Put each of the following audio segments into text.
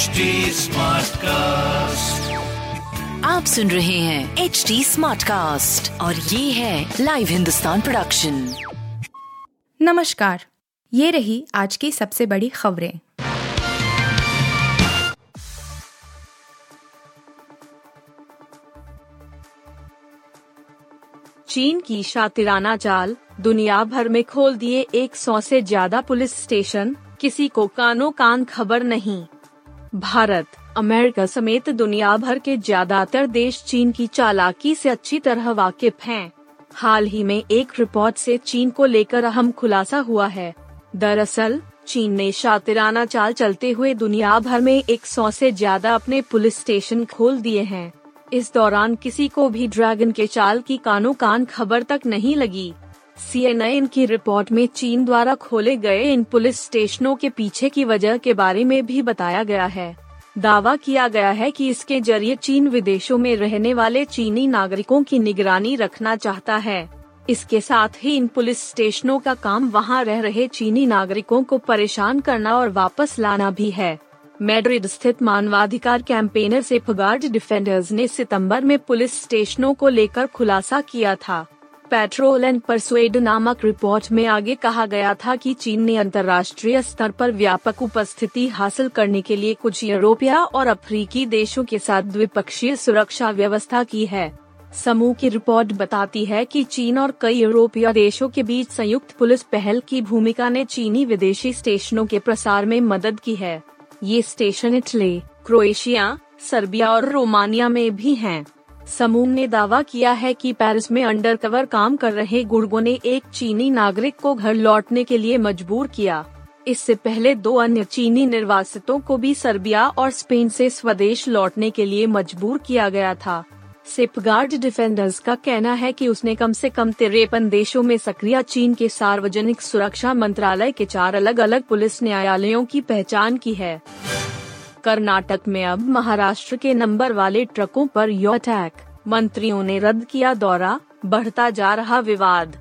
HD cast आप सुन रहे हैं एच डी स्मार्ट कास्ट और ये है लाइव हिंदुस्तान प्रोडक्शन नमस्कार ये रही आज की सबसे बड़ी खबरें। चीन की शातिराना चाल दुनिया भर में खोल दिए 100 से ज़्यादा पुलिस स्टेशन किसी को कानो कान खबर नहीं। भारत, अमेरिका समेत दुनिया भर के ज़्यादातर देश चीन की चालाकी से अच्छी तरह वाकिफ हैं। हाल ही में एक रिपोर्ट से चीन को लेकर अहम खुलासा हुआ है। दरअसल, चीन ने शातिराना चाल चलते हुए दुनिया भर में 100 से ज़्यादा अपने पुलिस स्टेशन खोल दिए हैं। इस दौरान किसी को भी ड्रैगन के चाल की कानो कान खबर तक नहीं लगी। सी की रिपोर्ट में चीन द्वारा खोले गए इन पुलिस स्टेशनों के पीछे की वजह के बारे में भी बताया गया है। दावा किया गया है कि इसके ज़रिए चीन विदेशों में रहने वाले चीनी नागरिकों की निगरानी रखना चाहता है। इसके साथ ही इन पुलिस स्टेशनों का काम वहाँ रह रहे चीनी नागरिकों को परेशान करना और वापस लाना भी है। मैड्रिड स्थित मानवाधिकार कैंपेनर से फगार्ड डिफेंडर्स ने सितंबर में पुलिस स्टेशनों को लेकर खुलासा किया था। पेट्रोल एंड परसुएड नामक रिपोर्ट में आगे कहा गया था कि चीन ने अंतर्राष्ट्रीय स्तर पर व्यापक उपस्थिति हासिल करने के लिए कुछ यूरोपीय और अफ्रीकी देशों के साथ द्विपक्षीय सुरक्षा व्यवस्था की है समूह की रिपोर्ट बताती है कि चीन और कई यूरोपीय देशों के बीच संयुक्त पुलिस पहल की भूमिका ने चीनी विदेशी स्टेशनों के प्रसार में मदद की है ये स्टेशन इटली, क्रोएशिया, सर्बिया और रोमानिया में भी हैं। समूह ने दावा किया है कि पेरिस में अंडरकवर काम कर रहे गुर्गो ने एक चीनी नागरिक को घर लौटने के लिए मजबूर किया। इससे पहले दो अन्य चीनी निर्वासितों को भी सर्बिया और स्पेन से स्वदेश लौटने के लिए मजबूर किया गया था। सेफगार्ड डिफेंडर्स का कहना है कि उसने कम से कम तिरपन देशों में सक्रिय चीन के सार्वजनिक सुरक्षा मंत्रालय के चार अलग अलग पुलिस न्यायालयों की पहचान की है। कर्नाटक में अब महाराष्ट्र के नंबर वाले ट्रकों पर यो अटैक। मंत्रियों ने रद्द किया दौरा, बढ़ता जा रहा विवाद।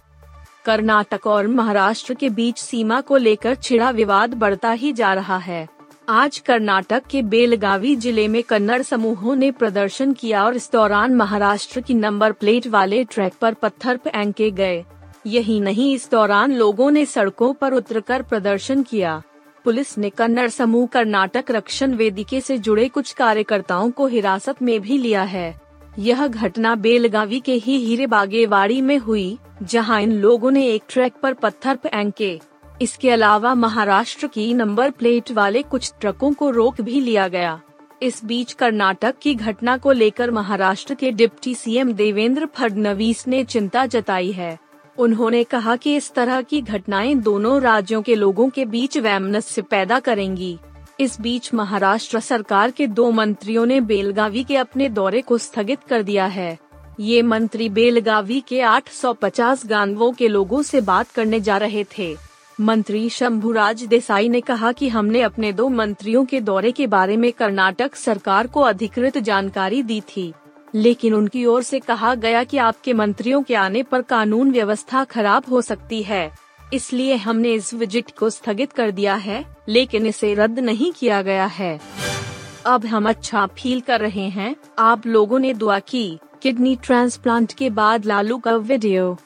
कर्नाटक और महाराष्ट्र के बीच सीमा को लेकर छिड़ा विवाद बढ़ता ही जा रहा है। आज कर्नाटक के बेलगावी ज़िले में कन्नड़ समूहों ने प्रदर्शन किया और इस दौरान महाराष्ट्र की नंबर प्लेट वाले ट्रैक पर पत्थर फेंके गए। यही नहीं, इस दौरान लोगों ने सड़कों पर उतरकर प्रदर्शन किया। पुलिस ने कन्नड़ समूह कर्नाटक रक्षण वेदिके से जुड़े कुछ कार्यकर्ताओं को हिरासत में भी लिया है। यह घटना बेलगावी के ही हीरे बागेवाड़ी में हुई, जहाँ इन लोगों ने एक ट्रैक पर पत्थर फेंके। इसके अलावा महाराष्ट्र की नंबर प्लेट वाले कुछ ट्रकों को रोक भी लिया गया। इस बीच कर्नाटक की घटना को लेकर महाराष्ट्र के डिप्टी सीएम देवेंद्र फडणवीस ने चिंता जताई है। उन्होंने कहा कि इस तरह की घटनाएँ दोनों राज्यों के लोगों के बीच वैमनस्य पैदा करेंगी। इस बीच महाराष्ट्र सरकार के दो मंत्रियों ने बेलगावी के अपने दौरे को स्थगित कर दिया है। ये मंत्री बेलगावी के 850 गाँवों के लोगों से बात करने जा रहे थे। मंत्री शंभुराज देसाई ने कहा कि हमने अपने दो मंत्रियों के दौरे के बारे में कर्नाटक सरकार को अधिकृत जानकारी दी थी। लेकिन उनकी ओर से कहा गया कि आपके मंत्रियों के आने पर कानून व्यवस्था खराब हो सकती है। इसलिए हमने इस विज़िट को स्थगित कर दिया है, लेकिन इसे रद्द नहीं किया गया है। अब हम अच्छा फील कर रहे हैं, आप लोगों ने दुआ की, किडनी ट्रांसप्लांट के बाद लालू का वीडियो।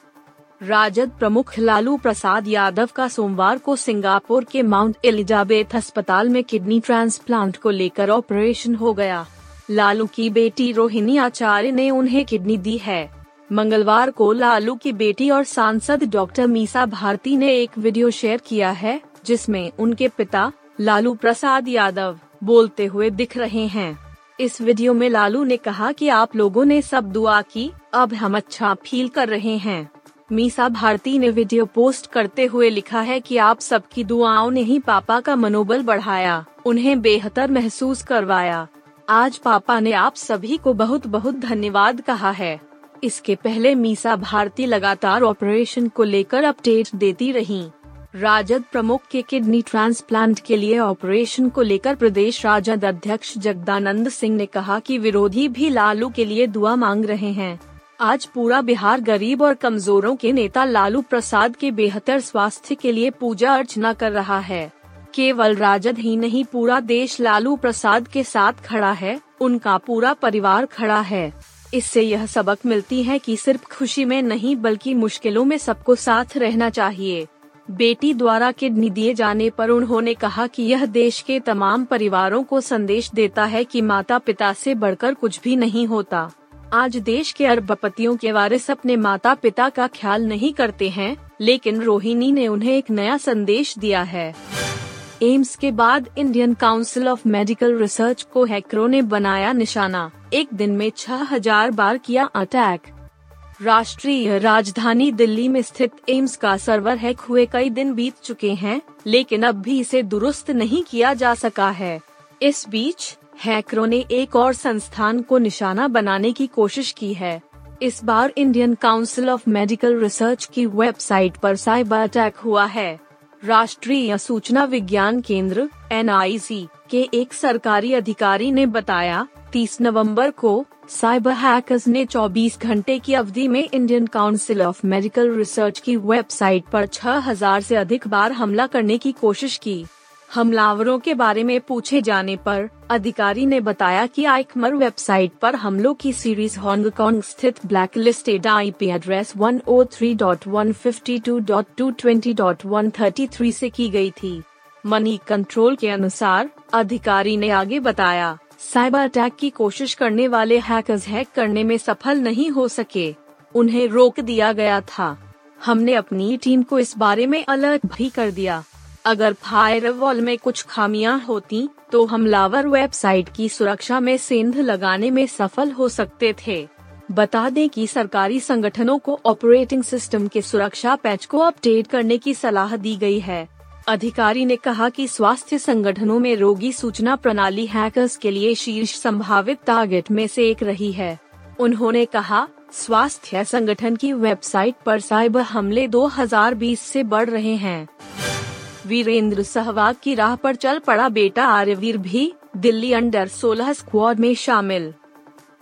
राजद प्रमुख लालू प्रसाद यादव का सोमवार को सिंगापुर के माउंट एलिजाबेथ अस्पताल में किडनी ट्रांसप्लांट को लेकर ऑपरेशन हो गया। लालू की बेटी रोहिणी आचार्य ने उन्हें किडनी दी है। मंगलवार को लालू की बेटी और सांसद डॉक्टर मीसा भारती ने एक वीडियो शेयर किया है, जिसमें उनके पिता, लालू प्रसाद यादव, बोलते हुए दिख रहे हैं। इस वीडियो में लालू ने कहा कि आप लोगों ने सब दुआ की, अब हम अच्छा फील कर रहे हैं। मीसा भारती ने वीडियो पोस्ट करते हुए लिखा है कि आप सबकी दुआओं ने ही पापा का मनोबल बढ़ाया, उन्हें बेहतर महसूस करवाया। आज पापा ने आप सभी को बहुत बहुत धन्यवाद कहा है। इसके पहले मीसा भारती लगातार ऑपरेशन को लेकर अपडेट देती रहीं। राजद प्रमुख के किडनी ट्रांसप्लांट के लिए ऑपरेशन को लेकर प्रदेश राजद अध्यक्ष जगदानंद सिंह ने कहा कि विरोधी भी लालू के लिए दुआ मांग रहे हैं। आज पूरा बिहार गरीब और कमजोरों के नेता लालू प्रसाद के बेहतर स्वास्थ्य के लिए पूजा अर्चना कर रहा है। केवल राजद ही नहीं, पूरा देश लालू प्रसाद के साथ खड़ा है, उनका पूरा परिवार खड़ा है। इससे यह सबक मिलती है कि सिर्फ़ खुशी में नहीं, बल्कि मुश्किलों में सबको साथ रहना चाहिए। बेटी द्वारा किडनी दिए जाने पर उन्होंने कहा कि यह देश के तमाम परिवारों को संदेश देता है कि माता पिता से बढ़कर कुछ भी नहीं होता। आज देश के अरबपतियों के वारिस अपने माता पिता का ख्याल नहीं करते हैं, लेकिन रोहिणी ने उन्हें एक नया संदेश दिया है। एम्स के बाद Indian Council of Medical Research को हैकरों ने बनाया निशाना। एक दिन में 6000 बार किया अटैक। राष्ट्रीय राजधानी दिल्ली में स्थित एम्स का सर्वर हैक हुए कई दिन बीत चुके हैं, लेकिन अब भी इसे दुरुस्त नहीं किया जा सका है। इस बीच, हैकरों ने एक और संस्थान को निशाना बनाने की कोशिश की है। इस बार Indian Council of Medical Research की वेबसाइट पर साइबर अटैक हुआ है। राष्ट्रीय सूचना विज्ञान केंद्र एनआईसी के एक सरकारी अधिकारी ने बताया 30 नवंबर को, साइबर हैकर्स ने 24 घंटे की अवधि में Indian Council of Medical Research की वेबसाइट पर 6000 से अधिक बार हमला करने की कोशिश की। हमलावरों के बारे में पूछे जाने पर, अधिकारी ने बताया कि आइकमर वेबसाइट पर हमलों की सीरीज़ हांगकांग स्थित ब्लैक लिस्टेड आईपी एड्रेस 103.152.220.133 से की गई थी। मनी कंट्रोल के अनुसार, अधिकारी ने आगे बताया, साइबर अटैक की कोशिश करने वाले हैकर्स हैक करने में सफल नहीं हो सके। उन्हें रोक दिया गया था। हमने अपनी टीम को इस बारे में अलर्ट भी कर दिया। अगर फायरवॉल में कुछ खामियाँ होती तो हमलावर वेबसाइट की सुरक्षा में सेंध लगाने में सफल हो सकते थे। बता दें कि सरकारी संगठनों को ऑपरेटिंग सिस्टम के सुरक्षा पैच को अपडेट करने की सलाह दी गई है। अधिकारी ने कहा कि स्वास्थ्य संगठनों में रोगी सूचना प्रणाली हैकर्स के लिए शीर्ष संभावित टारगेट में से एक रही है। उन्होंने कहा, स्वास्थ्य संगठन की वेबसाइट पर साइबर हमले 2020 से बढ़ रहे हैं। वीरेंद्र सहवाग की राह पर चल पड़ा बेटा आर्यवीर भी दिल्ली अंडर 16 स्क्वाड में शामिल।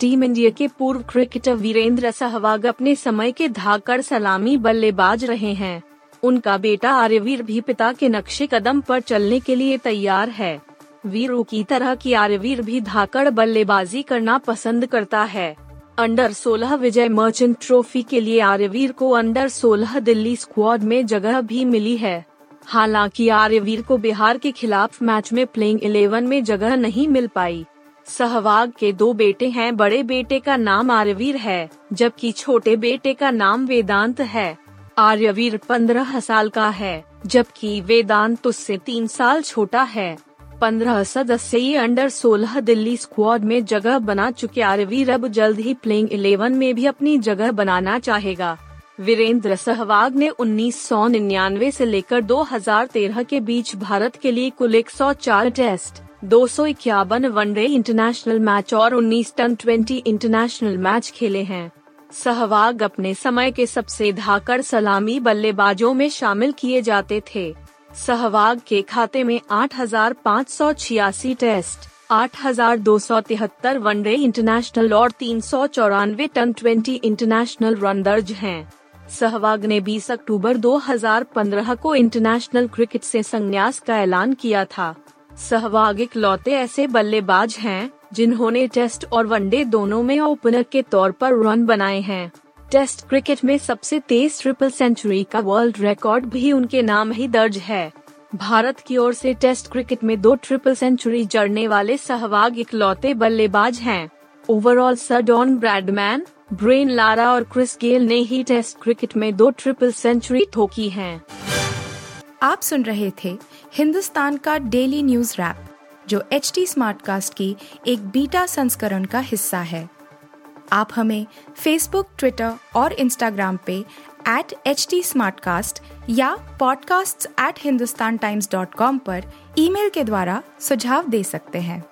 टीम इंडिया के पूर्व क्रिकेटर वीरेंद्र सहवाग अपने समय के धाकड़ सलामी बल्लेबाज रहे हैं। उनका बेटा आर्यवीर भी पिता के नक्शे कदम पर चलने के लिए तैयार है। वीरू की तरह की आर्यवीर भी धाकड़ बल्लेबाजी करना पसंद करता है। अंडर 16 विजय मर्चेंट ट्रॉफी के लिए आर्यवीर को अंडर 16 दिल्ली स्क्वाड में जगह भी मिली है। हालाँकि आर्यवीर को बिहार के खिलाफ मैच में प्लेइंग 11 में जगह नहीं मिल पाई। सहवाग के दो बेटे हैं, बड़े बेटे का नाम आर्यवीर है, जबकि छोटे बेटे का नाम वेदांत है। आर्यवीर पंद्रह साल का है, जबकि वेदांत उससे तीन साल छोटा है। पंद्रह सदस्यीय अंडर सोलह दिल्ली स्क्वाड में जगह बना चुके आर्यवीर अब जल्द ही प्लेइंग इलेवन में भी अपनी जगह बनाना चाहेगा। वीरेंद्र सहवाग ने उन्नीस सौ निन्यानवे ऐसी लेकर 2013 के बीच भारत के लिए कुल 104 टेस्ट, दो सौ इक्यावन वनडे इंटरनेशनल मैच और 19 टन 20 इंटरनेशनल मैच खेले हैं सहवाग अपने समय के सबसे धाकड़ सलामी बल्लेबाजों में शामिल किए जाते थे सहवाग के खाते में आठ हज़ार पाँच सौ छियासी टेस्ट, आठ हज़ार दो सौ तिहत्तर वनडे इंटरनेशनल और तीन सौ चौरानवे टन ट्वेंटी इंटरनेशनल रन दर्ज हैं। सहवाग ने 20 अक्टूबर 2015 को इंटरनेशनल क्रिकेट से संन्यास का ऐलान किया था। सहवाग इकलौते ऐसे बल्लेबाज हैं, जिन्होंने टेस्ट और वनडे दोनों में ओपनर के तौर पर रन बनाए हैं। टेस्ट क्रिकेट में सबसे तेज ट्रिपल सेंचुरी का वर्ल्ड रिकॉर्ड भी उनके नाम ही दर्ज है। भारत की ओर से टेस्ट क्रिकेट में दो ट्रिपल सेंचुरी जड़ने वाले सहवाग इकलौते बल्लेबाज हैं। Overall sir Don Bradman Brian Lara और क्रिस गेल ने ही टेस्ट क्रिकेट में दो ट्रिपल सेंचुरी ठोकी हैं। आप सुन रहे थे हिंदुस्तान का डेली न्यूज़ रैप, जो एच टी स्मार्ट कास्ट की एक बीटा संस्करण का हिस्सा है आप हमें फेसबुक ट्विटर और इंस्टाग्राम पे एट एच टी या podcasts@hindustantimes.com पर ईमेल के द्वारा सुझाव दे सकते हैं